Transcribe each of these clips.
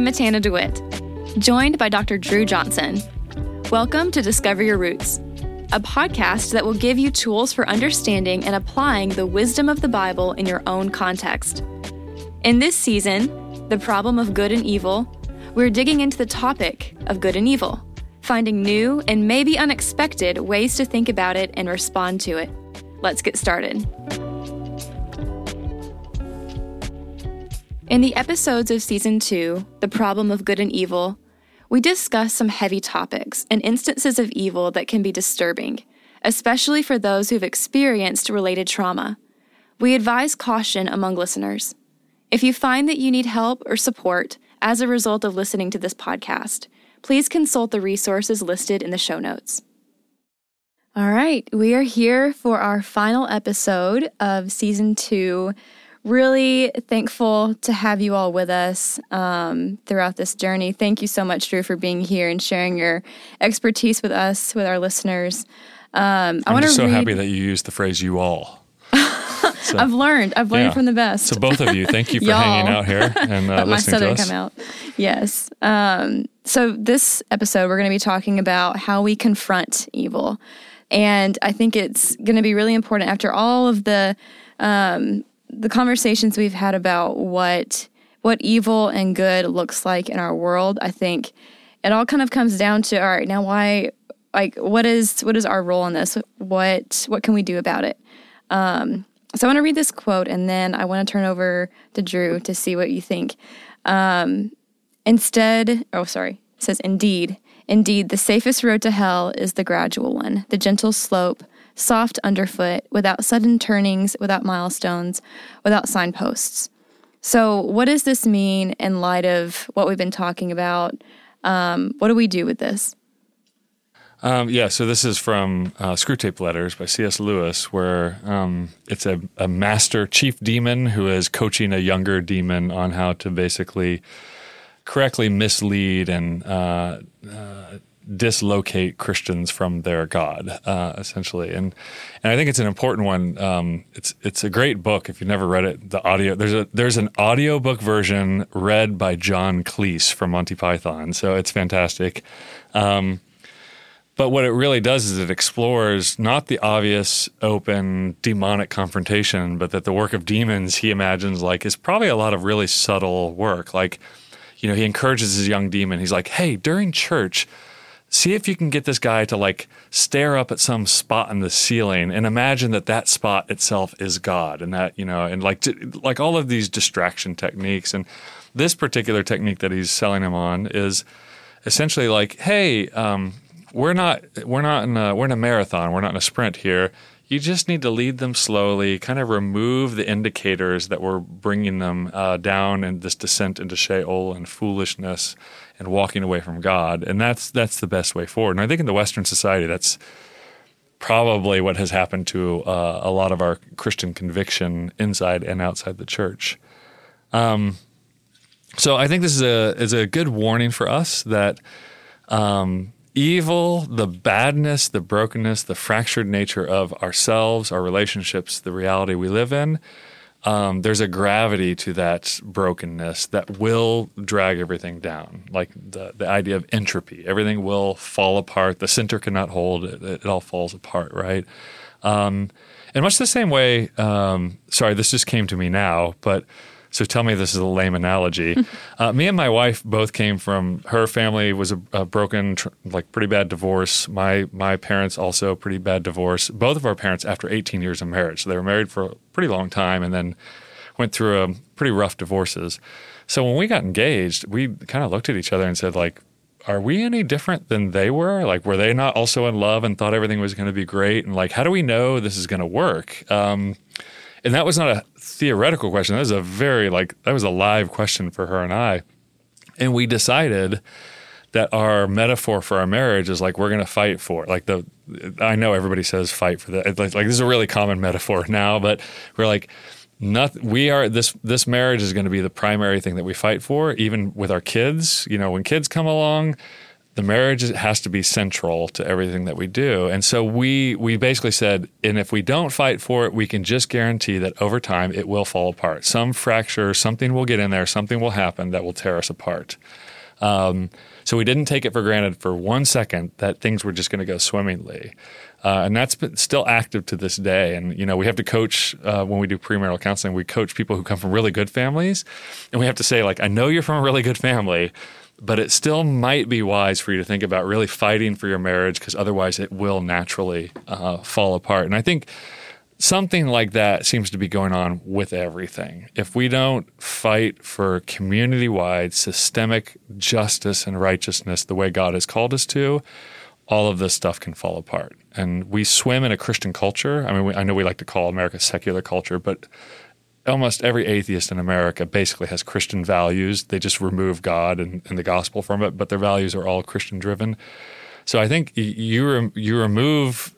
I'm Matana DeWitt, joined by Dr. Dru Johnson. Welcome to Discover Your Roots, a podcast that will give you tools for understanding and applying the wisdom of the Bible in your own context. In this season, The Problem of Good and Evil, we're digging into the topic of good and evil, finding new and maybe unexpected ways to think about it and respond to it. Let's get started. In the episodes of season two, The Problem of Good and Evil, we discuss some heavy topics and instances of evil that can be disturbing, especially for those who've experienced related trauma. We advise caution among listeners. If you find that you need help or support as a result of listening to this podcast, please consult the resources listed in the show notes. All right, we are here for our final episode of season two really thankful to have you all with us um, throughout this journey. Thank you so much, Dru, for being here and sharing your expertise with us, with our listeners. Um, I am just so read... happy that you used the phrase "you all." So, I've learned. I've learned yeah. from the best. So both of you, thank you for hanging out here and uh, my southern come out. Yes. Um, so this episode, we're going to be talking about how we confront evil, and I think it's going to be really important after all of the um, the conversations we've had about what what evil and good looks like in our world, I think it all kind of comes down to all right, now why like what is what is our role in this? What what can we do about it? Um, so I want to read this quote and then I want to turn over to Dru to see what you think. Um, instead, oh sorry, it says indeed, indeed, the safest road to hell is the gradual one, the gentle slope soft underfoot, without sudden turnings, without milestones, without signposts. So, what does this mean in light of what we've been talking about? Um, what do we do with this? Um, yeah, so this is from uh, Screwtape Letters by C.S. Lewis, where um, it's a, a, master chief demon who is coaching a younger demon on how to basically correctly mislead and uh, uh, dislocate Christians from their God, uh, essentially. And and I think it's an important one. Um, it's it's a great book. If you've never read it, the audio there's a there's an audiobook version read by John Cleese from Monty Python. So it's fantastic. Um, but what it really does is it explores not the obvious, open, demonic confrontation, but that the work of demons he imagines like is probably a lot of really subtle work. Like, you know, he encourages his young demon. He's like, "Hey, during church." See if you can get this guy to like stare up at some spot in the ceiling and imagine that that spot itself is God and that you know and like like all of these distraction techniques. And this particular technique that he's selling him on is essentially like hey um, we're not we're not in a, we're in a marathon. We're not in a sprint here. You just need to lead them slowly, kind of remove the indicators that were bringing them uh, down in this descent into Sheol and foolishness and walking away from God. And that's that's the best way forward. And I think in the Western society, that's probably what has happened to uh, a lot of our Christian conviction inside and outside the church. Um, so I think this is a is a good warning for us that um, evil, the badness, the brokenness, the fractured nature of ourselves, our relationships, the reality we live in, um, there's a gravity to that brokenness that will drag everything down. Like the, the idea of entropy, everything will fall apart. The center cannot hold it, it all falls apart, right? Um, in much the same way, um, sorry, this just came to me now, but so tell me this is a lame analogy. uh, me and my wife both came from her family was a, a, broken, like pretty bad divorce. My my parents also pretty bad divorce. Both of our parents after 18 years of marriage. So they were married for a pretty long time and then went through a pretty rough divorces. So when we got engaged, we kind of looked at each other and said like are we any different than they were? Like, were they not also in love and thought everything was going to be great? And like, how do we know this is going to work? Um, and that was not a theoretical question. That was a very like that was a live question for her and I. And we decided that our metaphor for our marriage is like we're going to fight for it. Like the I know everybody says fight for that. Like, like this is a really common metaphor now, but we're like nothing we are this this marriage is going to be the primary thing that we fight for even with our kids. You know, when kids come along, the marriage has to be central to everything that we do. And so we we basically said, and if we don't fight for it, we can just guarantee that over time it will fall apart. Some fracture, something will get in there, something will happen that will tear us apart. Um, so we didn't take it for granted for one second that things were just going to go swimmingly. Uh, and that's been still active to this day. And you know, we have to coach uh, when we do premarital counseling. We coach people who come from really good families, and we have to say, like, I know you're from a really good family, but it still might be wise for you to think about really fighting for your marriage because otherwise it will naturally uh, fall apart. And I think something like that seems to be going on with everything. If we don't fight for community wide systemic justice and righteousness the way God has called us to, all of this stuff can fall apart. And we swim in a Christian culture. I mean, we, I know we like to call America secular culture, but almost every atheist in America basically has Christian values. They just remove God and, and the gospel from it, but their values are all Christian driven. So I think you you remove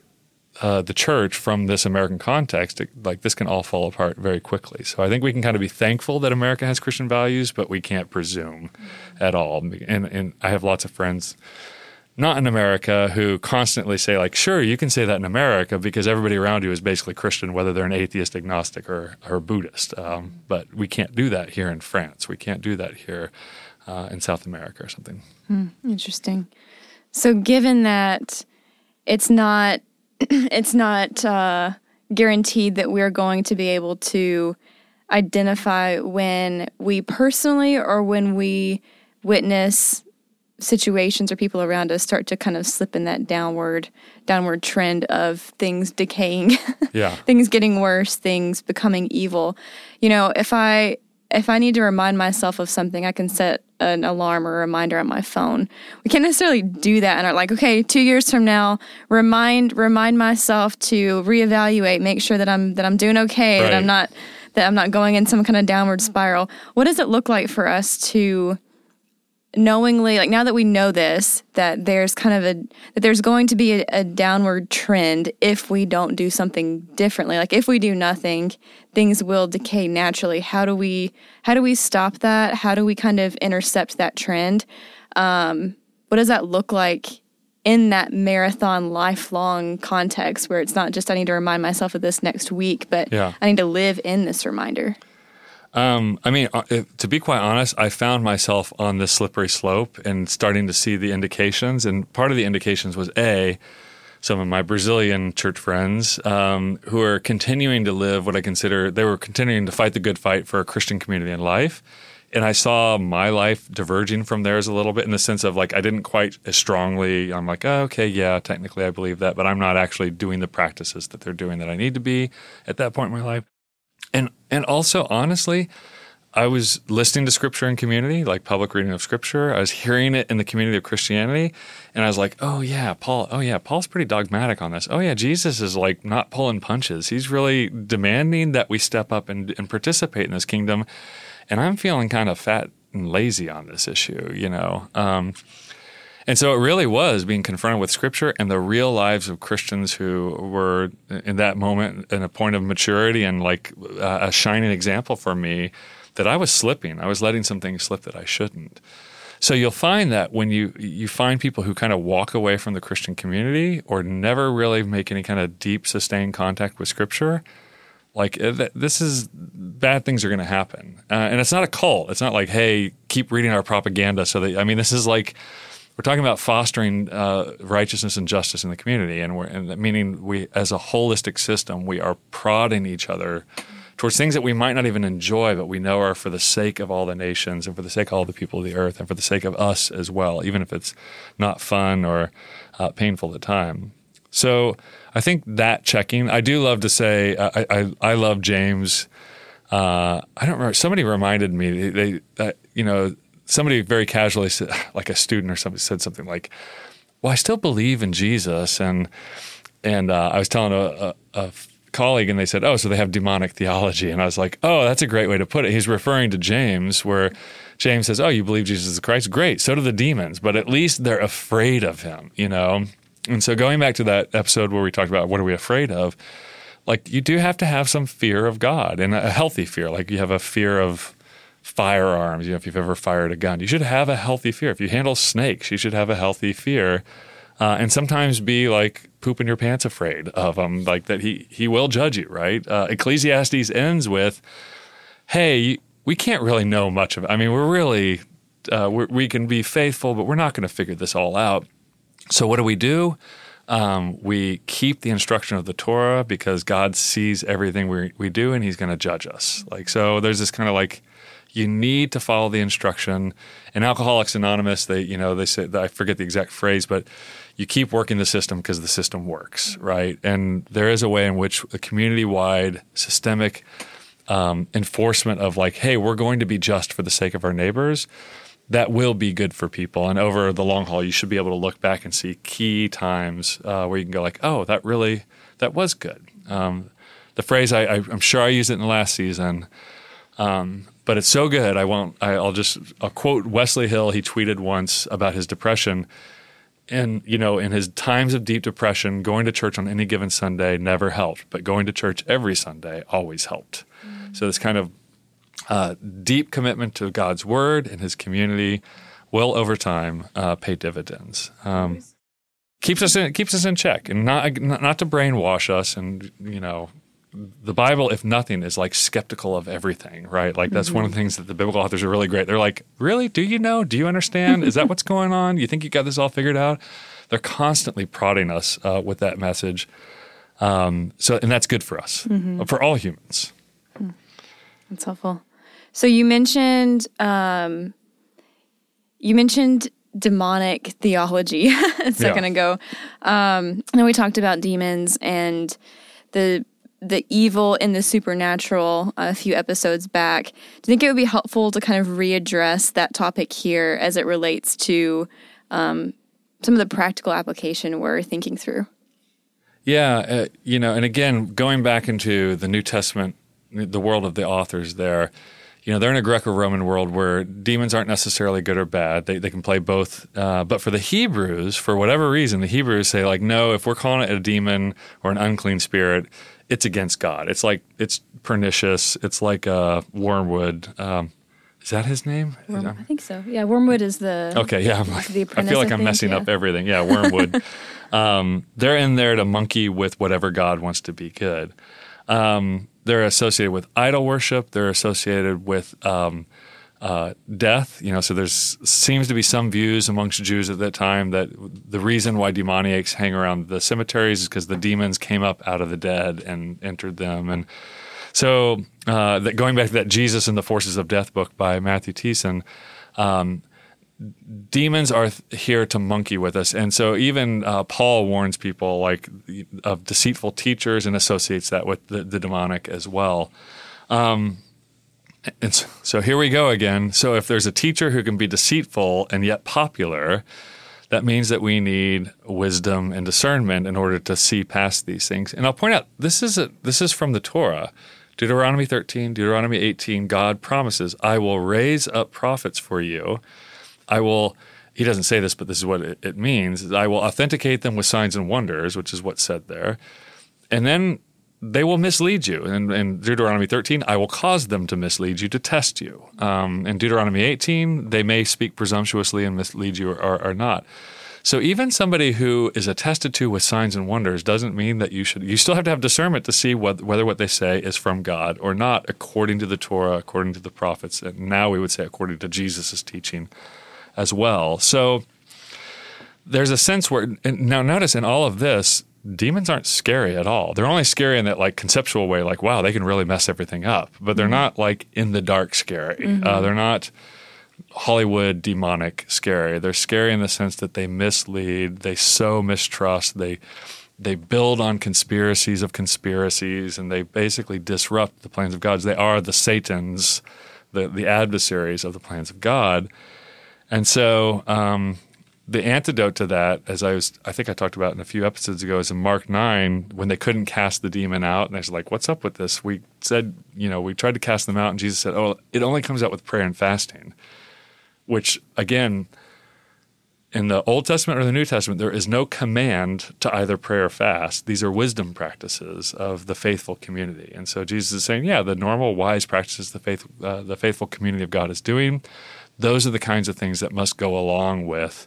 uh, the church from this American context, it, like this can all fall apart very quickly. So I think we can kind of be thankful that America has Christian values, but we can't presume at all. And, and I have lots of friends not in America who constantly say like, sure, you can say that in America because everybody around you is basically Christian, whether they're an atheist, agnostic, or, or Buddhist. Um, but we can't do that here in France. We can't do that here uh, in South America or something. Hmm, interesting. So, given that it's not, it's not uh, guaranteed that we're going to be able to identify when we personally or when we witness situations or people around us start to kind of slip in that downward downward trend of things decaying. Yeah. Things getting worse things becoming evil. You know if i if i need to remind myself of something i can set an alarm or a reminder on my phone. We can't necessarily do that and are like okay two years from now remind remind myself to reevaluate make sure that i'm that i'm doing okay right. that i'm not that i'm not going in some kind of downward spiral. What does it look like for us to knowingly like now that we know this that there's kind of a that there's going to be a, a, downward trend if we don't do something differently. Like if we do nothing things will decay naturally. How do we how do we stop that? How do we kind of intercept that trend? Um, what does that look like in that marathon lifelong context where it's not just i need to remind myself of this next week but yeah. i need to live in this reminder um, I mean, uh, to be quite honest, I found myself on this slippery slope and starting to see the indications. And part of the indications was A, some of my Brazilian church friends um, who are continuing to live what I consider, they were continuing to fight the good fight for a Christian community in life. And I saw my life diverging from theirs a little bit in the sense of like I didn't quite as strongly. I'm like, oh, okay, yeah, technically I believe that, but I'm not actually doing the practices that they're doing that I need to be at that point in my life. And also honestly, I was listening to scripture in community, like public reading of scripture. I was hearing it in the community of Christianity, and I was like, "Oh yeah, Paul. Oh yeah, Paul's pretty dogmatic on this. Oh yeah, Jesus is like not pulling punches. He's really demanding that we step up and, and participate in this kingdom." And I'm feeling kind of fat and lazy on this issue, you know. Um, and so it really was being confronted with scripture and the real lives of Christians who were in that moment in a point of maturity and like a shining example for me that I was slipping. I was letting some things slip that I shouldn't. So you'll find that when you you find people who kind of walk away from the Christian community or never really make any kind of deep sustained contact with scripture, like uh, this is bad things are going to happen. Uh, and it's not a cult. It's not like, hey, keep reading our propaganda so that I mean this is like we're talking about fostering uh, righteousness and justice in the community, and we're and meaning we, as a holistic system, we are prodding each other towards things that we might not even enjoy, but we know are for the sake of all the nations and for the sake of all the people of the earth and for the sake of us as well, even if it's not fun or uh, painful at the time. So I think that checking, I do love to say, uh, I, I, I love James. Uh, I don't remember. Somebody reminded me they, they you know, somebody very casually said, like a student or somebody said something like, "Well, I still believe in Jesus," and and uh, I was telling a, a, a, colleague, and they said, "Oh, so they have demonic theology," and I was like, "Oh, that's a great way to put it." He's referring to James, where James says, "Oh, you believe Jesus is Christ? Great. So do the demons, but at least they're afraid of him," you know. And so going back to that episode where we talked about what are we afraid of, like you do have to have some fear of God and a healthy fear, like you have a fear of firearms. You know, if you've ever fired a gun, you should have a healthy fear. If you handle snakes, you should have a healthy fear. Uh, and sometimes be like pooping your pants afraid of him, like that he he will judge you, right? Uh, Ecclesiastes ends with, "Hey, we can't really know much of it. I mean, we're really uh, we're, we can be faithful, but we're not going to figure this all out. So what do we do? Um, we keep the instruction of the Torah because God sees everything we, we do and He's going to judge us. Like so, there's this kind of like you need to follow the instruction. And Alcoholics Anonymous, they you know they say I forget the exact phrase, but you keep working the system because the system works, right? And there is a way in which a community-wide systemic um, enforcement of like, hey, we're going to be just for the sake of our neighbors that will be good for people. And over the long haul, you should be able to look back and see key times uh, where you can go like, oh, that really that was good. Um, the phrase I, am sure I used it in the last season, um, but it's so good. I won't. I, will just I'll quote Wesley Hill. He tweeted once about his depression. And you know, in his times of deep depression, going to church on any given Sunday never helped, but going to church every Sunday always helped. Mm-hmm. So this kind of uh, deep commitment to God's word and his community will over time uh, pay dividends. Um, keeps us in keeps us in check and not not to brainwash us and you know the Bible, if nothing, is like skeptical of everything, right? Like that's mm-hmm. one of the things that the biblical authors are really great. They're like, really? Do you know? Do you understand? is that what's going on? You think you got this all figured out? They're constantly prodding us uh, with that message. Um, so, and that's good for us, mm-hmm. for all humans. Hmm. That's helpful. So you mentioned um, you mentioned demonic theology a second yeah. ago. Um, and we talked about demons and the the evil in the supernatural a few episodes back. Do you think it would be helpful to kind of readdress that topic here as it relates to um, some of the practical application we're thinking through? Yeah, uh, you know, and again, going back into the New Testament, the world of the authors there, you know, they're in a Greco-Roman world where demons aren't necessarily good or bad. They, they can play both. Uh, but for the Hebrews, for whatever reason, the Hebrews say like, no, if we're calling it a demon or an unclean spirit, it's against God. It's like it's pernicious. It's like uh, wormwood. Um, is that his name? Worm, I think so. Yeah, wormwood is the okay. Yeah, I'm like, I feel like I'm messing yeah. up everything. Yeah, wormwood. um, they're in there to monkey with whatever God wants to be good. Um, they're associated with idol worship. They're associated with um, uh, death. You know, so there's seems to be some views amongst Jews at that time that the reason why demoniacs hang around the cemeteries is because the demons came up out of the dead and entered them. And so, uh, that going back to that Jesus and the Forces of Death book by Matthew Thiessen. Um, demons are here to monkey with us. And so even uh, Paul warns people like of deceitful teachers and associates that with the, the demonic as well. Um, and so, here we go again. So if there's a teacher who can be deceitful and yet popular, that means that we need wisdom and discernment in order to see past these things. And I'll point out this is a, this is from the Torah. Deuteronomy 13, Deuteronomy 18, God promises, I will raise up prophets for you I will, he doesn't say this, but this is what it means I will authenticate them with signs and wonders, which is what's said there. And then they will mislead you. And in Deuteronomy 13, I will cause them to mislead you to test you. Um, in Deuteronomy 18, they may speak presumptuously and mislead you or, or, not. So even somebody who is attested to with signs and wonders doesn't mean that you should. You still have to have discernment to see what, whether what they say is from God or not, according to the Torah, according to the prophets, and now we would say according to Jesus' teaching as well. So there's a sense where now notice in all of this, demons aren't scary at all. They're only scary in that like conceptual way, like wow, they can really mess everything up. But they're mm-hmm. not like in the dark scary. Mm-hmm. Uh, they're not Hollywood demonic scary. They're scary in the sense that they mislead, they sow mistrust, they they build on conspiracies of conspiracies, and they basically disrupt the plans of God. They are the Satans, the the adversaries of the plans of God. And so um, the antidote to that, as I was, I think I talked about in a few episodes ago, is in Mark nine when they couldn't cast the demon out, and I was like, "What's up with this?" We said, you know, we tried to cast them out, and Jesus said, "Oh, it only comes out with prayer and fasting," which again in the Old Testament or the New Testament, there is no command to either pray or fast. These are wisdom practices of the faithful community. And so Jesus is saying, yeah, the normal wise practices the faith, uh, the faithful community of God is doing. Those are the kinds of things that must go along with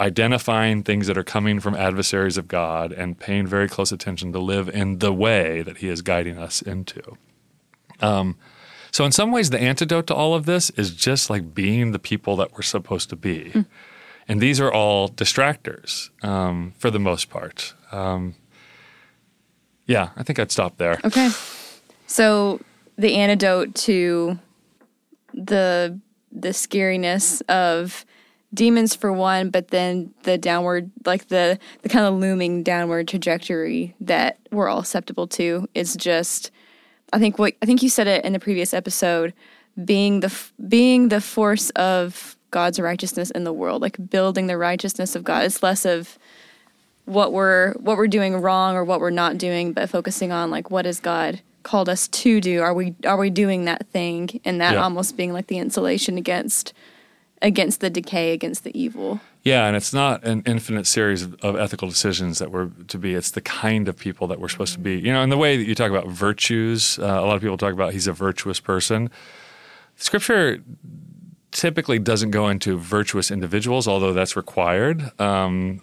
identifying things that are coming from adversaries of God and paying very close attention to live in the way that He is guiding us into. Um, so, in some ways, the antidote to all of this is just like being the people that we're supposed to be. Mm. And these are all distractors um, for the most part. Um, yeah, I think I'd stop there. Okay. So, the antidote to the the scariness of demons for one, but then the downward, like the the kind of looming downward trajectory that we're all susceptible to is just I think what I think you said it in the previous episode, being the being the force of God's righteousness in the world, like building the righteousness of God. It's less of what we're what we're doing wrong or what we're not doing, but focusing on like what has God called us to do? Are we are we doing that thing? And that yeah. almost being like the insulation against against the decay, against the evil. Yeah, and it's not an infinite series of, of, ethical decisions that we're to be. It's the kind of people that we're supposed to be. You know, in the way that you talk about virtues, uh, a lot of people talk about he's a virtuous person. Scripture typically doesn't go into virtuous individuals, although that's required. Um,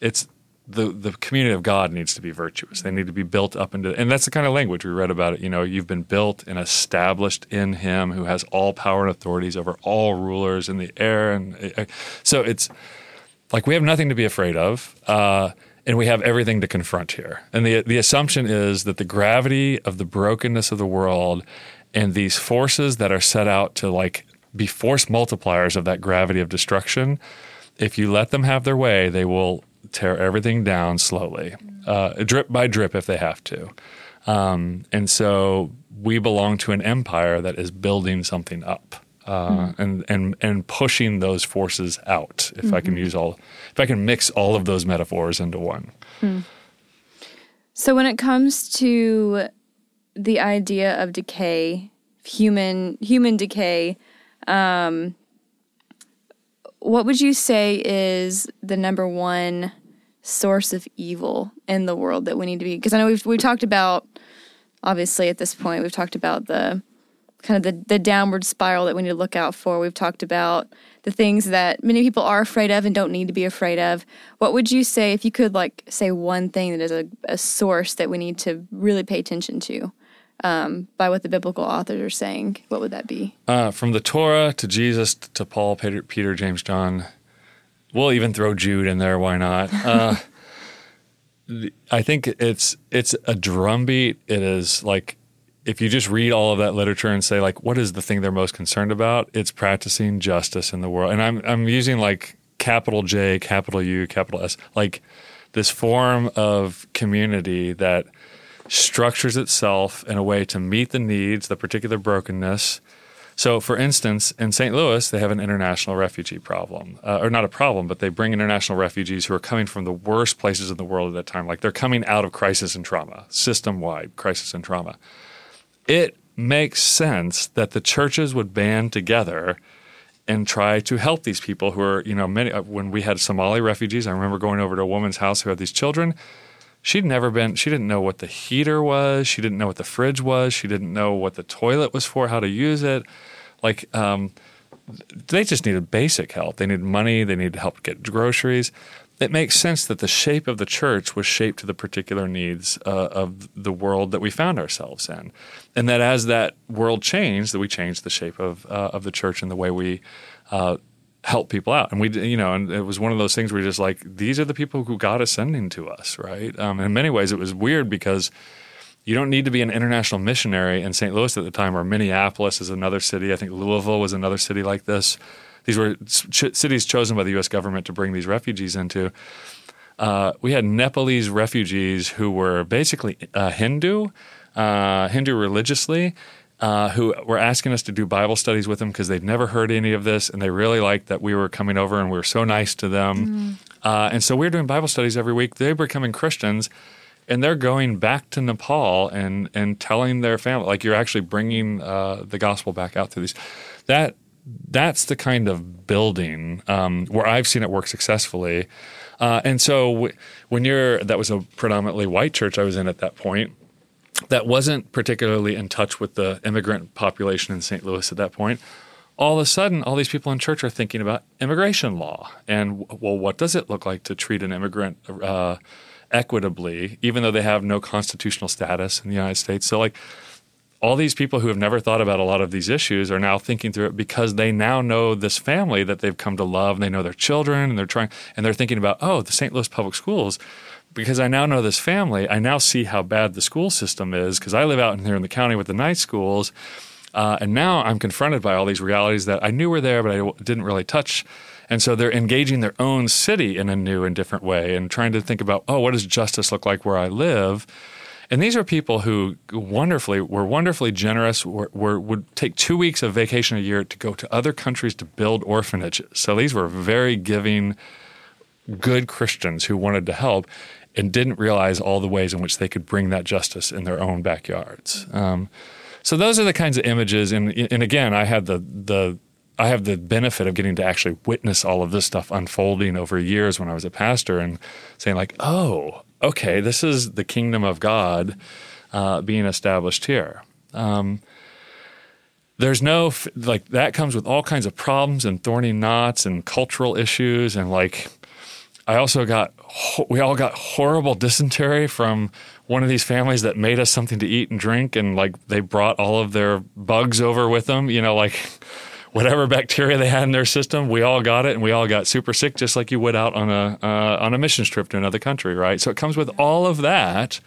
it's the the community of God needs to be virtuous. They need to be built up into, and that's the kind of language we read about it. You know, you've been built and established in Him, who has all power and authorities over all rulers in the air, and uh, so it's like we have nothing to be afraid of, uh, and we have everything to confront here. And the the assumption is that the gravity of the brokenness of the world and these forces that are set out to like be force multipliers of that gravity of destruction. If you let them have their way, they will tear everything down slowly, uh, drip by drip if they have to. Um, and so we belong to an empire that is building something up. Uh, mm. and and and pushing those forces out. If mm-hmm. I can mm-hmm. use all, if I can mix all of those metaphors into one. Mm. So when it comes to the idea of decay, human human decay, um, what would you say is the number one source of evil in the world that we need to be? Because I know we've we've talked about obviously at this point we've talked about the kind of the, the downward spiral that we need to look out for. We've talked about the things that many people are afraid of and don't need to be afraid of. What would you say if you could like say one thing that is a, a source that we need to really pay attention to? Um, by what the biblical authors are saying, what would that be? Uh, from the Torah to Jesus to Paul, Peter, Peter, James, John. We'll even throw Jude in there. Why not? Uh, I think it's it's a drumbeat. It is like if you just read all of that literature and say like, what is the thing they're most concerned about? It's practicing justice in the world, and I'm I'm using like capital J, capital U, capital S, like this form of community that structures itself in a way to meet the needs, the particular brokenness. So, for instance, in St. Louis, they have an international refugee problem, uh, or not a problem, but they bring international refugees who are coming from the worst places in the world at that time. Like they're coming out of crisis and trauma, system wide crisis and trauma. It makes sense that the churches would band together and try to help these people who are, you know, many. Uh, when we had Somali refugees, I remember going over to a woman's house who had these children she'd never been she didn't know what the heater was. She didn't know what the fridge was. She didn't know what the toilet was for how to use it. Like um, they just needed basic help. They needed money. They needed help get groceries. It makes sense that the shape of the church was shaped to the particular needs uh, of the world that we found ourselves in. And that as that world changed that we changed the shape of, uh, of the church and the way we uh, help people out. And we, you know, and it was one of those things where just like, these are the people who God is sending to us, right? Um, in many ways, it was weird because you don't need to be an international missionary in St. Louis at the time, or Minneapolis is another city. I think Louisville was another city like this. These were ch- cities chosen by the U.S. government to bring these refugees into. Uh, we had Nepalese refugees who were basically uh, Hindu, uh, Hindu religiously, uh, who were asking us to do Bible studies with them because they'd never heard any of this, and they really liked that we were coming over and we were so nice to them. Mm. Uh, and so we were doing Bible studies every week. They were becoming Christians, and they're going back to Nepal and and telling their family like you're actually bringing uh, the gospel back out to these. That that's the kind of building um, where I've seen it work successfully. Uh, and so w- when you're, that was a predominantly white church I was in at that point, that wasn't particularly in touch with the immigrant population in St. Louis at that point. All of a sudden, all these people in church are thinking about immigration law and, well, what does it look like to treat an immigrant uh, equitably, even though they have no constitutional status in the United States? So, like, all these people who have never thought about a lot of these issues are now thinking through it because they now know this family that they've come to love and they know their children and they're trying and they're thinking about oh the St. Louis public schools because I now know this family I now see how bad the school system is because I live out in here in the county with the night schools uh, and now I'm confronted by all these realities that I knew were there but I didn't really touch and so they're engaging their own city in a new and different way and trying to think about oh what does justice look like where I live and these are people who wonderfully were wonderfully generous. Were, were, would take two weeks of vacation a year to go to other countries to build orphanages. So these were very giving, good Christians who wanted to help, and didn't realize all the ways in which they could bring that justice in their own backyards. Um, so those are the kinds of images. And and again, I had the the I have the benefit of getting to actually witness all of this stuff unfolding over years when I was a pastor and saying like, oh, okay, this is the kingdom of God uh, being established here. Um, there's no like that comes with all kinds of problems and thorny knots and cultural issues and like I also got we all got horrible dysentery from one of these families that made us something to eat and drink and like they brought all of their bugs over with them, you know, like whatever bacteria they had in their system, we all got it, and we all got super sick, just like you would out on a uh, on a missions trip to another country, right? So it comes with all of that.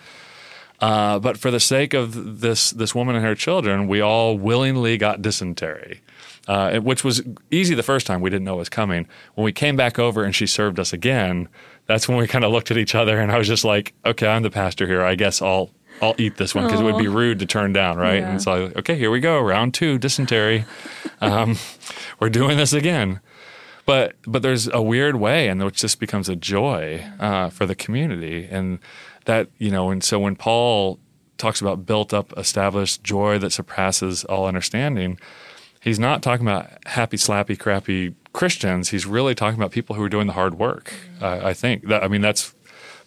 Uh, but for the sake of this this woman and her children, we all willingly got dysentery, uh, which was easy the first time. We didn't know it was coming. When we came back over and she served us again, that's when we kind of looked at each other, and I was just like, "Okay, I'm the pastor here. I guess I'll I'll eat this one because it would be rude to turn down, right? Yeah. And so, okay, here we go, round two, dysentery. Um, we're doing this again. But but there's a weird way in which this becomes a joy uh, for the community, and that you know, and so when Paul talks about built up, established joy that surpasses all understanding, he's not talking about happy, slappy, crappy Christians. He's really talking about people who are doing the hard work. Uh, I think that I mean that's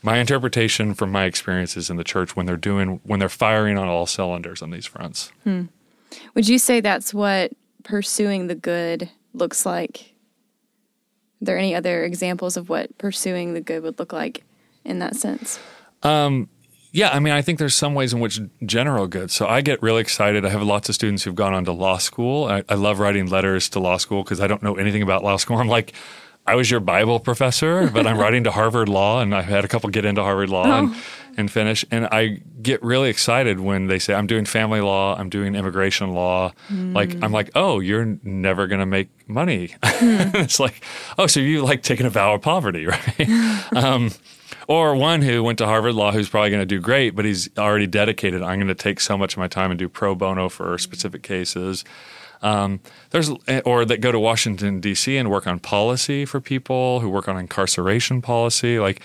my interpretation from my experiences in the church when they're doing when they're firing on all cylinders on these fronts. Hmm. Would you say that's what pursuing the good looks like? Are there any other examples of what pursuing the good would look like in that sense? Um, yeah, I mean, I think there's some ways in which general good. So I get really excited. I have lots of students who've gone on to law school. I, I love writing letters to law school because I don't know anything about law school. I'm like, I was your Bible professor, but I'm writing to Harvard Law, and I've had a couple get into Harvard Law oh. and, and finish. And I get really excited when they say, I'm doing family law, I'm doing immigration law. Mm. Like, I'm like, oh, you're never going to make money. Mm. it's like, oh, so you like taking a vow of poverty, right? um, or one who went to Harvard Law who's probably going to do great, but he's already dedicated. I'm going to take so much of my time and do pro bono for specific cases. Um, there's or that go to Washington D.C. and work on policy for people who work on incarceration policy. Like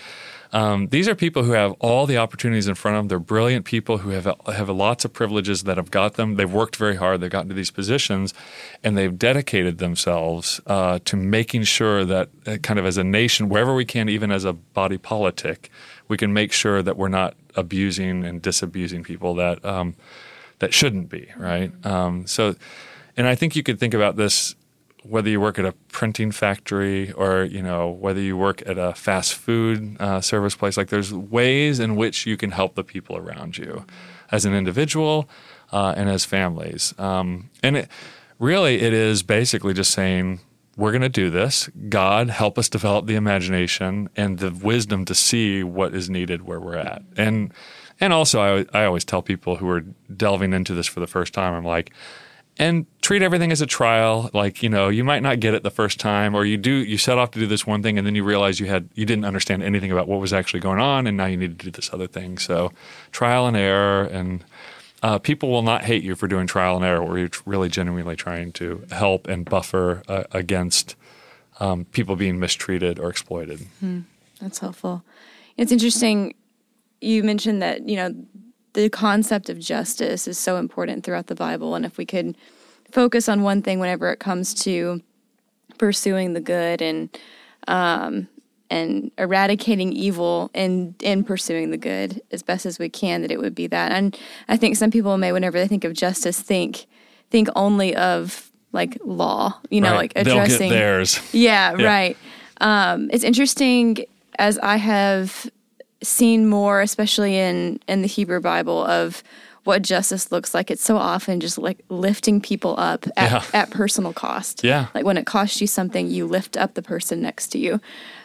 um, these are people who have all the opportunities in front of them. They're brilliant people who have have lots of privileges that have got them. They've worked very hard. They've gotten to these positions, and they've dedicated themselves uh, to making sure that, uh, kind of as a nation, wherever we can, even as a body politic, we can make sure that we're not abusing and disabusing people that um, that shouldn't be. Right. Um, so and I think you could think about this whether you work at a printing factory or you know whether you work at a fast food uh, service place like there's ways in which you can help the people around you as an individual uh, and as families. Um, and it, really it is basically just saying we're going to do this. God help us develop the imagination and the wisdom to see what is needed where we're at. And and also I, I always tell people who are delving into this for the first time i'm like and treat everything as a trial. Like you know you might not get it the first time or you do you set off to do this one thing and then you realize you had you didn't understand anything about what was actually going on and now you need to do this other thing. So trial and error and uh, people will not hate you for doing trial and error where you're really genuinely trying to help and buffer uh, against um, people being mistreated or exploited. Hmm. that's helpful. It's interesting you mentioned that you know the concept of justice is so important throughout the Bible. And if we could focus on one thing whenever it comes to pursuing the good and um, and eradicating evil and in pursuing the good as best as we can that it would be that and i think some people may whenever they think of justice think think only of like law you know Right. like addressing theirs. yeah, Yeah. right. Um, it's interesting as I have seen more, especially in in the Hebrew Bible, of what justice looks like. It's so often just like lifting people up at, Yeah. at personal cost. Yeah. like when it costs you something, you lift up the person next to you,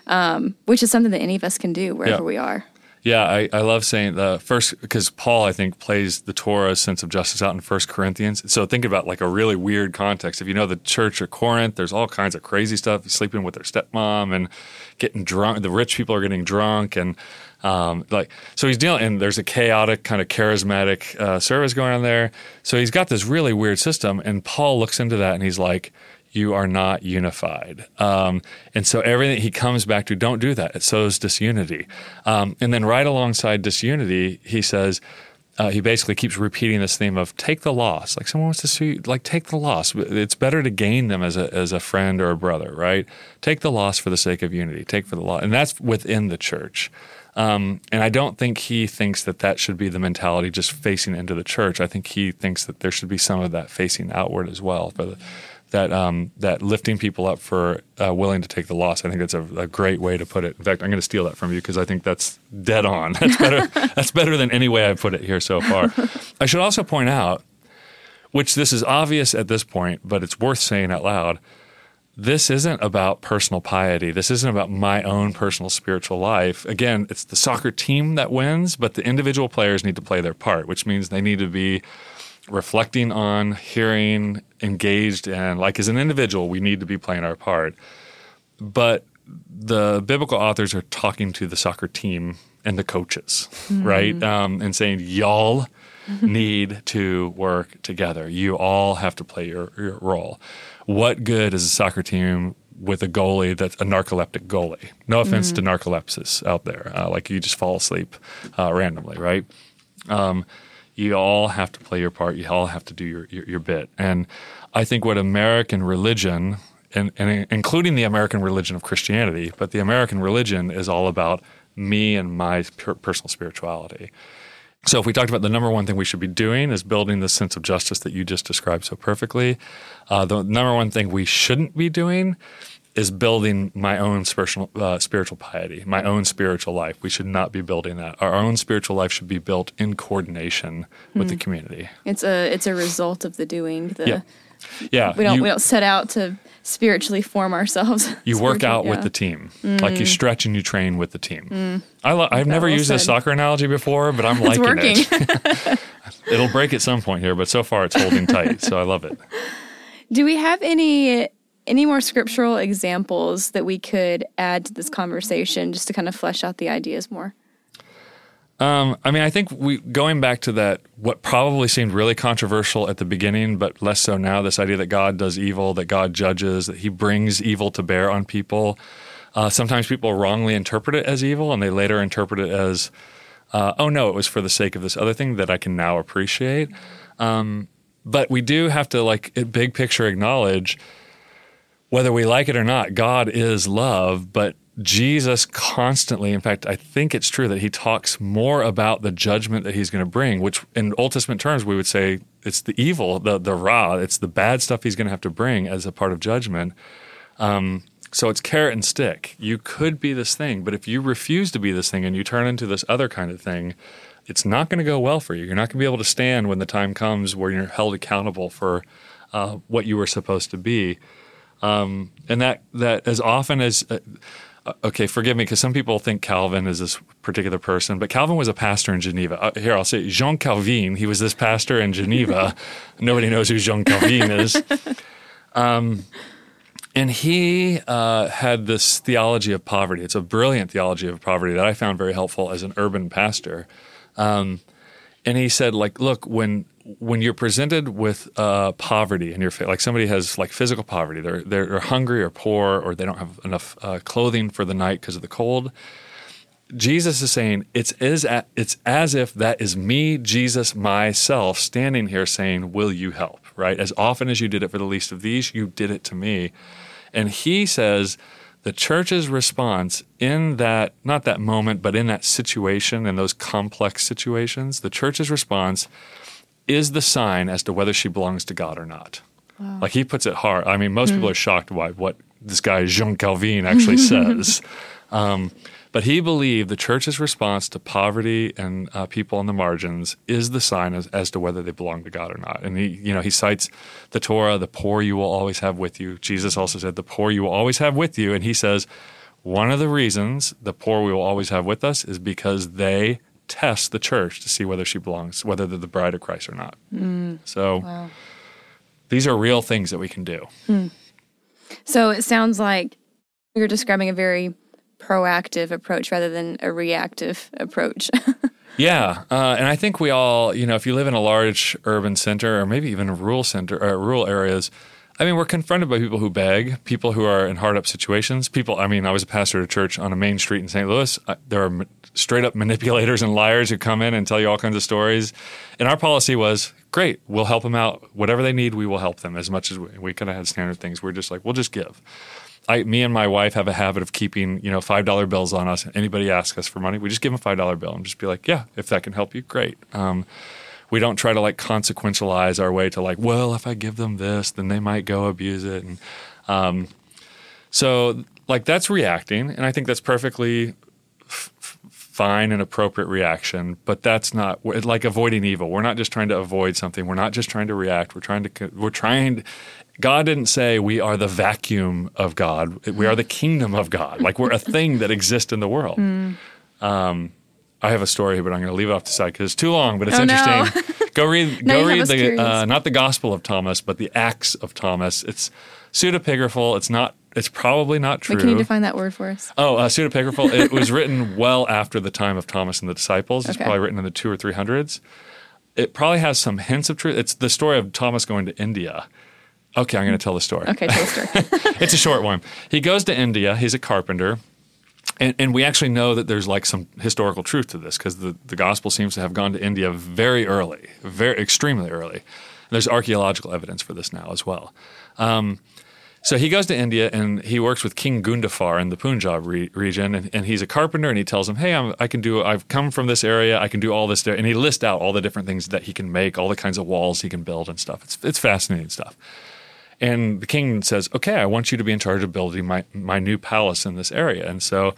um, which is something that any of us can do wherever Yeah. we are. Yeah, I, I love saying the first because Paul I think plays the Torah sense of justice out in First Corinthians. So think about like a really weird context. If you know the church of Corinth, there's all kinds of crazy stuff. Sleeping with their stepmom and getting drunk. The rich people are getting drunk and um, like so he's dealing. And there's a chaotic kind of charismatic uh, service going on there. So he's got this really weird system. And Paul looks into that and he's like, you are not unified. Um, and so everything he comes back to, don't do that. It sows disunity. Um, and then right alongside disunity, he says, uh, he basically keeps repeating this theme of take the loss. Like someone wants to see, like take the loss. It's better to gain them as a as a friend or a brother, right? Take the loss for the sake of unity. Take for the loss, and that's within the church. Um, and I don't think he thinks that that should be the mentality just facing into the church. I think he thinks that there should be some of that facing outward as well. For the, that um, that lifting people up for uh, willing to take the loss. I think that's a, a great way to put it. In fact, I'm going to steal that from you because I think that's dead on. That's better. that's better than any way I've put it here so far. I should also point out, which this is obvious at this point, but it's worth saying out loud. This isn't about personal piety. This isn't about my own personal spiritual life. Again, it's the soccer team that wins, but the individual players need to play their part, which means they need to be reflecting on, hearing, engaged, and like as an individual, we need to be playing our part. But the biblical authors are talking to the soccer team and the coaches, right? Um, and saying, y'all need to work together. You all have to play your, your role. What good is a soccer team with a goalie that's a narcoleptic goalie? No offense to narcolepsis out there. Uh, like you just fall asleep uh, randomly, right? Um, you all have to play your part. You all have to do your, your, your bit. And I think what American religion, and, and including the American religion of Christianity, but the American religion is all about me and my per- personal spirituality. So if we talked about the number one thing we should be doing is building the sense of justice that you just described so perfectly, uh, the number one thing we shouldn't be doing is building my own spiritual uh, spiritual piety, my own spiritual life. We should not be building that. Our own spiritual life should be built in coordination with the community. It's a it's a result of the doing. The Yeah. Yeah, we don't you, we don't set out to spiritually form ourselves. you work out with the team, like you mm. stretch and you train with the team. Mm. I lo- I've that never used a said. soccer analogy before, but I'm liking it. It'll break at some point here, but so far it's holding tight, so I love it. Do we have any any more scriptural examples that we could add to this conversation just to kind of flesh out the ideas more? Um, I mean, I think we going back to that what probably seemed really controversial at the beginning, but less so now. This idea that God does evil, that God judges, that He brings evil to bear on people. Uh, sometimes people wrongly interpret it as evil, and they later interpret it as, uh, "Oh no, it was for the sake of this other thing that I can now appreciate." Um, but we do have to, like, big picture, acknowledge whether we like it or not, God is love, but Jesus constantly, in fact, I think it's true that he talks more about the judgment that he's going to bring, which in Old Testament terms, we would say it's the evil, the, the ra, it's the bad stuff he's going to have to bring as a part of judgment. Um, so it's carrot and stick. You could be this thing, but if you refuse to be this thing and you turn into this other kind of thing, it's not going to go well for you. You're not going to be able to stand when the time comes where you're held accountable for uh, what you were supposed to be and that that as often as uh, okay, forgive me because some people think Calvin is this particular person, but Calvin was a pastor in Geneva. Uh, here, I'll say Jean Calvin. He was this pastor in Geneva. Nobody knows who Jean Calvin is. Um, and he uh, had this theology of poverty. It's a brilliant theology of poverty that I found very helpful as an urban pastor. Um, and he said, like, look, when when you're presented with uh, poverty in your fa- like somebody has like physical poverty, they're they're hungry or poor or they don't have enough uh, clothing for the night because of the cold. Jesus is saying it's as it's as if that is me, Jesus, myself, standing here saying, "Will you help?" Right? As often as you did it for the least of these, you did it to me. And he says the church's response in that not that moment, but in that situation, in those complex situations, the church's response is the sign as to whether she belongs to God or not. Wow. Like he puts it hard. I mean, most mm. people are shocked by what this guy Jean Calvin actually says. Um, but he believed the church's response to poverty and uh, people on the margins is the sign as, as to whether they belong to God or not. And he, you know, he cites the Torah, the poor you will always have with you. Jesus also said, the poor you will always have with you. And he says, one of the reasons the poor we will always have with us is because they test the church to see whether she belongs, whether they're the bride of Christ or not. Mm. So wow. these are real things that we can do. Mm. So it sounds like you're describing a very proactive approach rather than a reactive approach. yeah, uh, and I think we all, you know, if you live in a large urban center or maybe even a rural center or uh, rural areas, I mean, we're confronted by people who beg, people who are in hard up situations. People, I mean, I was a pastor at a church on a main street in St. Louis. there are straight up manipulators and liars who come in and tell you all kinds of stories. And our policy was great, we'll help them out. Whatever they need, we will help them as much as we, we kind of had standard things. We're just like, we'll just give. I, me and my wife have a habit of keeping, you know, five dollar bills on us. Anybody asks us for money, we just give them a five dollar bill and just be like, yeah, if that can help you, great. Um, we don't try to like consequentialize our way to like, well, if I give them this, then they might go abuse it, and um, so like that's reacting, and I think that's perfectly fine and appropriate reaction. But that's not like avoiding evil. We're not just trying to avoid something. We're not just trying to react. We're trying to we're trying God didn't say we are the vacuum of God. We are the kingdom of God. Like we're a thing that exists in the world. Mm. Um, I have a story, but I'm going to leave it off the side because it's too long. But it's oh, interesting. Go read. go read the uh, not the Gospel of Thomas, but the Acts of Thomas. It's pseudepigraphal. It's not. It's probably not true. Wait, can you define that word for us? Oh, uh, pseudepigraphal. it was written well after the time of Thomas and the disciples. It's okay. probably written in the two or three hundreds. It probably has some hints of truth. It's the story of Thomas going to India Okay, I'm going to tell the story. Okay, tell the story. it's a short one. He goes to India. He's a carpenter. And, and we actually know that there's like some historical truth to this because the, the gospel seems to have gone to India very early, very extremely early. There's archaeological evidence for this now as well. Um, so he goes to India and he works with King Gundafar in the Punjab re- region, and, and, he's a carpenter. And he tells him, "Hey, I'm, i can do. I've come from this area. I can do all this." There. And he lists out all the different things that he can make, all the kinds of walls he can build and stuff. It's it's fascinating stuff. And the king says, Okay, I want you to be in charge of building my, my new palace in this area. And so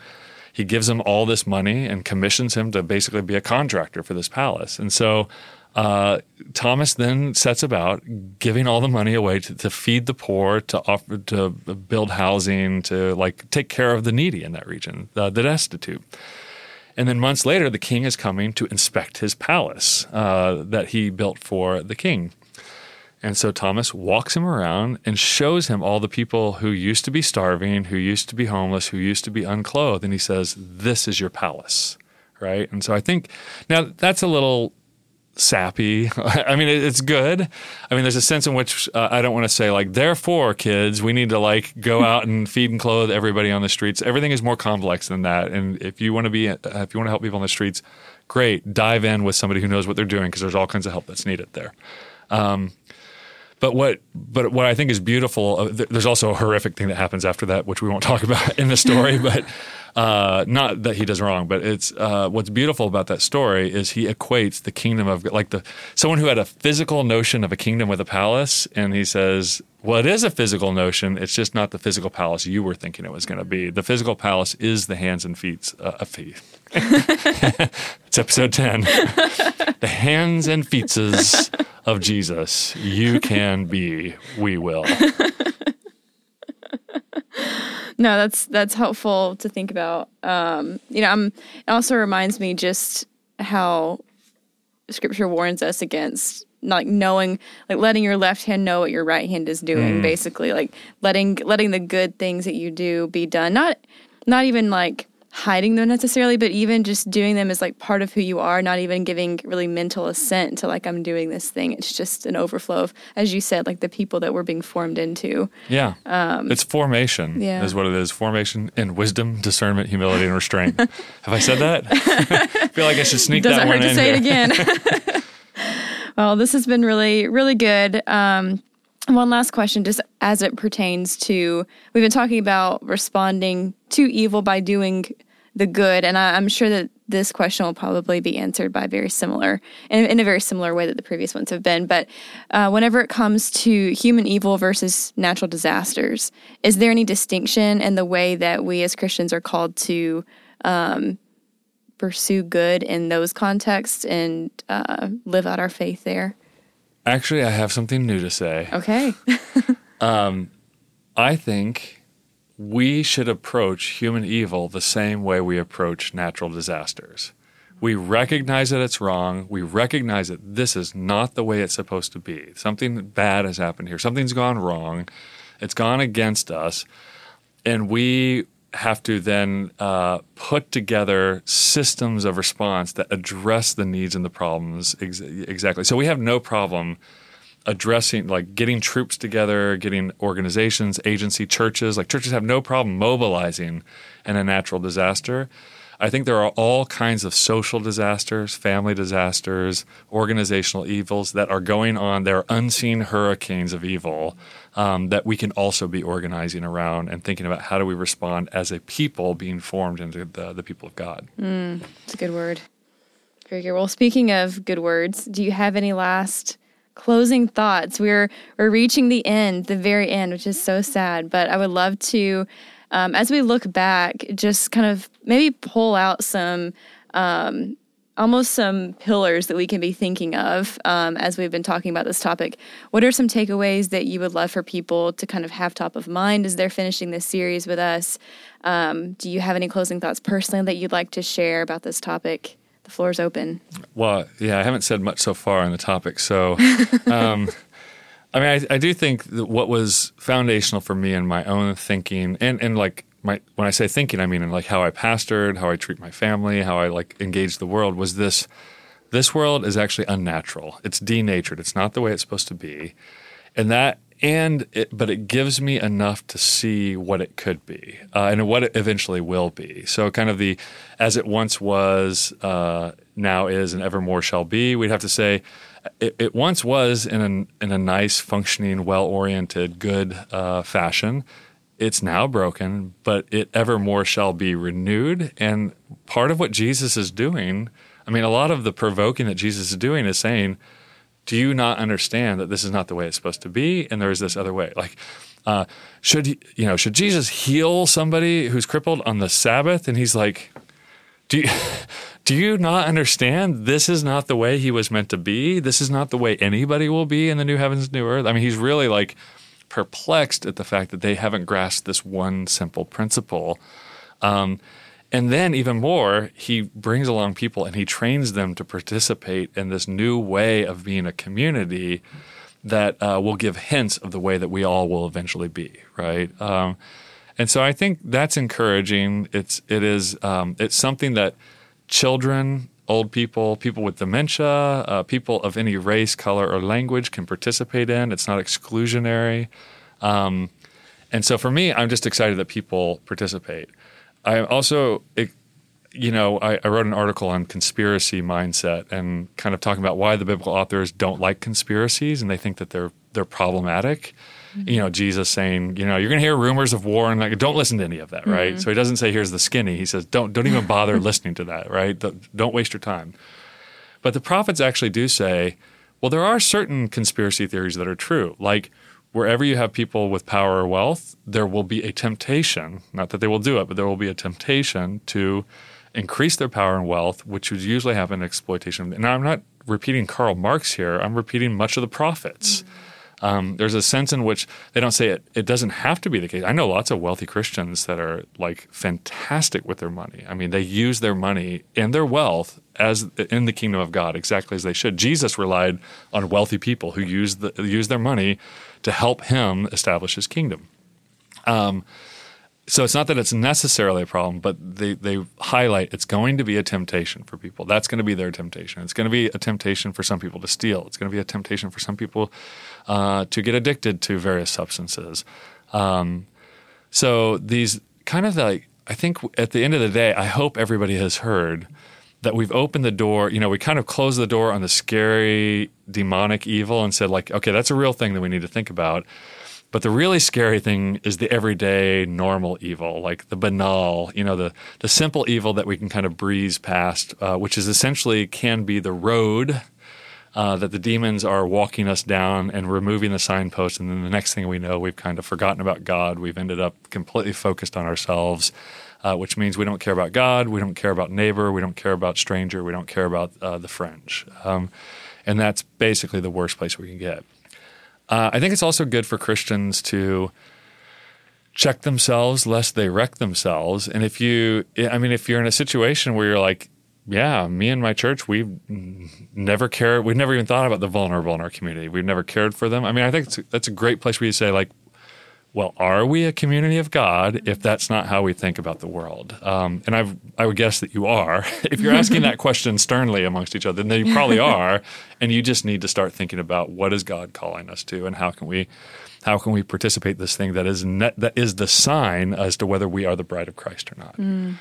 he gives him all this money and commissions him to basically be a contractor for this palace. And so uh, Thomas then sets about giving all the money away to, to, feed the poor, to offer, to build housing, to like take care of the needy in that region, the, the destitute. And then months later, the king is coming to inspect his palace uh, that he built for the king. And so Thomas walks him around and shows him all the people who used to be starving, who used to be homeless, who used to be unclothed. And he says, This is your palace. Right. And so I think now that's a little sappy. I mean, it's good. I mean, there's a sense in which uh, I don't want to say like, therefore, kids, we need to like go out and feed and clothe everybody on the streets. Everything is more complex than that. And if you want to be, uh, if you want to help people on the streets, great. Dive in with somebody who knows what they're doing because there's all kinds of help that's needed there. Um, but what but what I think is beautiful, uh, th- there's also a horrific thing that happens after that, which we won't talk about in the story. but uh, not that he does wrong, but it's uh, what's beautiful about that story is he equates the kingdom of like the someone who had a physical notion of a kingdom with a palace, and he says, "Well, it is a physical notion. It's just not the physical palace you were thinking it was going to be. The physical palace is the hands and feet. Uh, feet. it's episode ten. the hands and feetses of Jesus. You can be. We will." no, that's that's helpful to think about. Um, you know, I'm, it also reminds me just how Scripture warns us against like knowing, like letting your left hand know what your right hand is doing. Mm. Basically, like letting letting the good things that you do be done. Not not even like hiding them necessarily, but even just doing them as like part of who you are, not even giving really mental assent to like I'm doing this thing. It's just an overflow of, as you said, like the people that we're being formed into. Yeah. Um, it's formation yeah. is what it is. Formation in wisdom, discernment, humility, and restraint. Have I said that? I feel like I should sneak Doesn't that one hurt to say here. it again. well, this has been really, really good. Um, one last question, just as it pertains to, we've been talking about responding to evil by doing the good, and I, am sure that this question will probably be answered by very similar, in, in a very similar way that the previous ones have been. But uh, whenever it comes to human evil versus natural disasters, is there any distinction in the way that we as Christians are called to um, pursue good in those contexts and uh, live out our faith there? Actually, I have something new to say. Okay. um, I think we should approach human evil the same way we approach natural disasters. We recognize that it's wrong. We recognize that this is not the way it's supposed to be. Something bad has happened here. Something's gone wrong. It's gone against us. And we have to then uh, put together systems of response that address the needs and the problems ex- exactly. So we have no problem addressing like getting troops together, getting organizations, agency, churches. Like churches have no problem mobilizing in a natural disaster. I think there are all kinds of social disasters, family disasters, organizational evils that are going on. There are unseen hurricanes of evil um, that we can also be organizing around and thinking about how do we respond as a people being formed into the, the people of God. Mm, a good word. Very good. Well, speaking of good words, do you have any last closing thoughts? We're we're reaching the end, the very end, which is so sad. But I would love to, um, as we look back, just kind of maybe pull out some um, almost some pillars that we can be thinking of um, as we've been talking about this topic. What are some takeaways that you would love for people to kind of have top of mind as they're finishing this series with us? Um, do you have any closing thoughts personally that you'd like to share about this topic? The floor is open. Well, yeah, I haven't said much so far on the topic. So, um, I mean, I, I do think that what was foundational for me in my own thinking and, and like my when I say thinking, I mean in like how I pastored, how I treat my family, how I like engage the world. Was this this world is actually unnatural. It's denatured. It's not the way it's supposed to be, and that and it, but it gives me enough to see what it could be uh, and what it eventually will be. So kind of the as it once was, uh, now is, and evermore shall be. We'd have to say. It, it once was in a, in a nice, functioning, well oriented, good uh, fashion it's now broken, but it evermore shall be renewed. And part of what Jesus is doing, I mean, a lot of the provoking that Jesus is doing is saying, Do you not understand that this is not the way it's supposed to be? And there is this other way. Like, uh, should you know, should Jesus heal somebody who's crippled on the Sabbath? And he's like, Do you do you not understand this is not the way he was meant to be? This is not the way anybody will be in the new heavens, new earth. I mean, he's really like perplexed at the fact that they haven't grasped this one simple principle. Um, and then, even more, he brings along people and he trains them to participate in this new way of being a community that uh, will give hints of the way that we all will eventually be, right? Um, and so I think that's encouraging. It's it is um, it's something that children old people, people with dementia, uh, people of any race, color, or language can participate in. It's not exclusionary. Um, and so for me, I'm just excited that people participate. I also, you know, I, I, wrote an article on conspiracy mindset and kind of talking about why the biblical authors don't like conspiracies and they think that they're they're problematic mm-hmm. you know, Jesus saying, you know, you're going to hear rumors of war and like, don't listen to any of that, mm-hmm. right? So he doesn't say, here's the skinny. He says, don't, don't even bother listening to that, right? Don't waste your time. But the prophets actually do say, well, there are certain conspiracy theories that are true. Like wherever you have people with power or wealth, there will be a temptation, not that they will do it, but there will be a temptation to increase their power and wealth, which would usually happen in exploitation. And I'm not repeating Karl Marx here, I'm repeating much of the prophets. Mm-hmm um, there's a sense in which they don't say it, it doesn't have to be the case. I know lots of wealthy Christians that are like fantastic with their money. I mean, they use their money and their wealth as in the kingdom of God exactly as they should. Jesus relied on wealthy people who used the, used their money to help him establish his kingdom. Um, so it's not that it's necessarily a problem, but they, they highlight it's going to be a temptation for people. That's going to be their temptation. It's going to be a temptation for some people to steal. It's going to be a temptation for some people uh, to get addicted to various substances. Um, so these kind of like, I think at the end of the day, I hope everybody has heard that we've opened the door. You know, we kind of closed the door on the scary demonic evil and said, like, okay, that's a real thing that we need to think about. But the really scary thing is the everyday normal evil, like the banal, you know, the the simple evil that we can kind of breeze past, uh, which is essentially can be the road uh, that the demons are walking us down and removing the signpost, and then the next thing we know, we've kind of forgotten about God. We've ended up completely focused on ourselves. Uh, which means we don't care about God, we don't care about neighbor, we don't care about stranger, we don't care about uh, the fringe. Um, and that's basically the worst place we can get. Uh, I think it's also good for Christians to check themselves lest they wreck themselves. And if you, I mean, if you're in a situation where you're like, yeah, me and my church, we've never cared. We've never even thought about the vulnerable in our community. We've never cared for them. I mean, I think that's a great place where you say, like, well, are we a community of God if that's not how we think about the world? Um, and I've, I would guess that you are. if you're asking that question sternly amongst each other, then you probably are. And you just need to start thinking about what is God calling us to, and how can we, how can we participate this thing that is net, that is the sign as to whether we are the bride of Christ or not. Mm.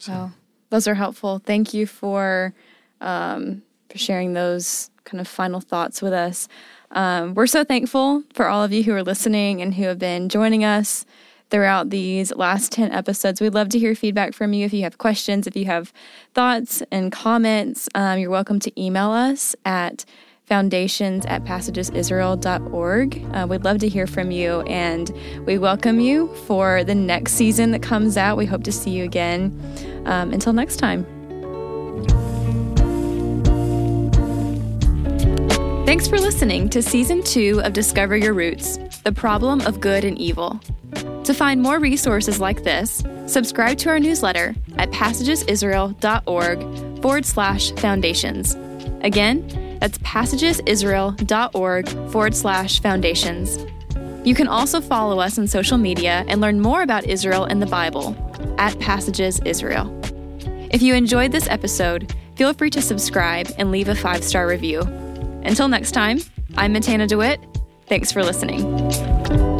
So. Those are helpful. Thank you for um, for sharing those kind of final thoughts with us. Um, we're so thankful for all of you who are listening and who have been joining us throughout these last 10 episodes. We'd love to hear feedback from you. If you have questions, if you have thoughts and comments, um, you're welcome to email us at foundations at passagesisrael.org. Uh, we'd love to hear from you and we welcome you for the next season that comes out. We hope to see you again. Um, until next time. Thanks for listening to Season 2 of Discover Your Roots The Problem of Good and Evil. To find more resources like this, subscribe to our newsletter at passagesisrael.org forward slash foundations. Again, that's passagesisrael.org forward slash foundations. You can also follow us on social media and learn more about Israel and the Bible at Passages Israel. If you enjoyed this episode, feel free to subscribe and leave a five star review. Until next time, I'm Matana DeWitt. Thanks for listening.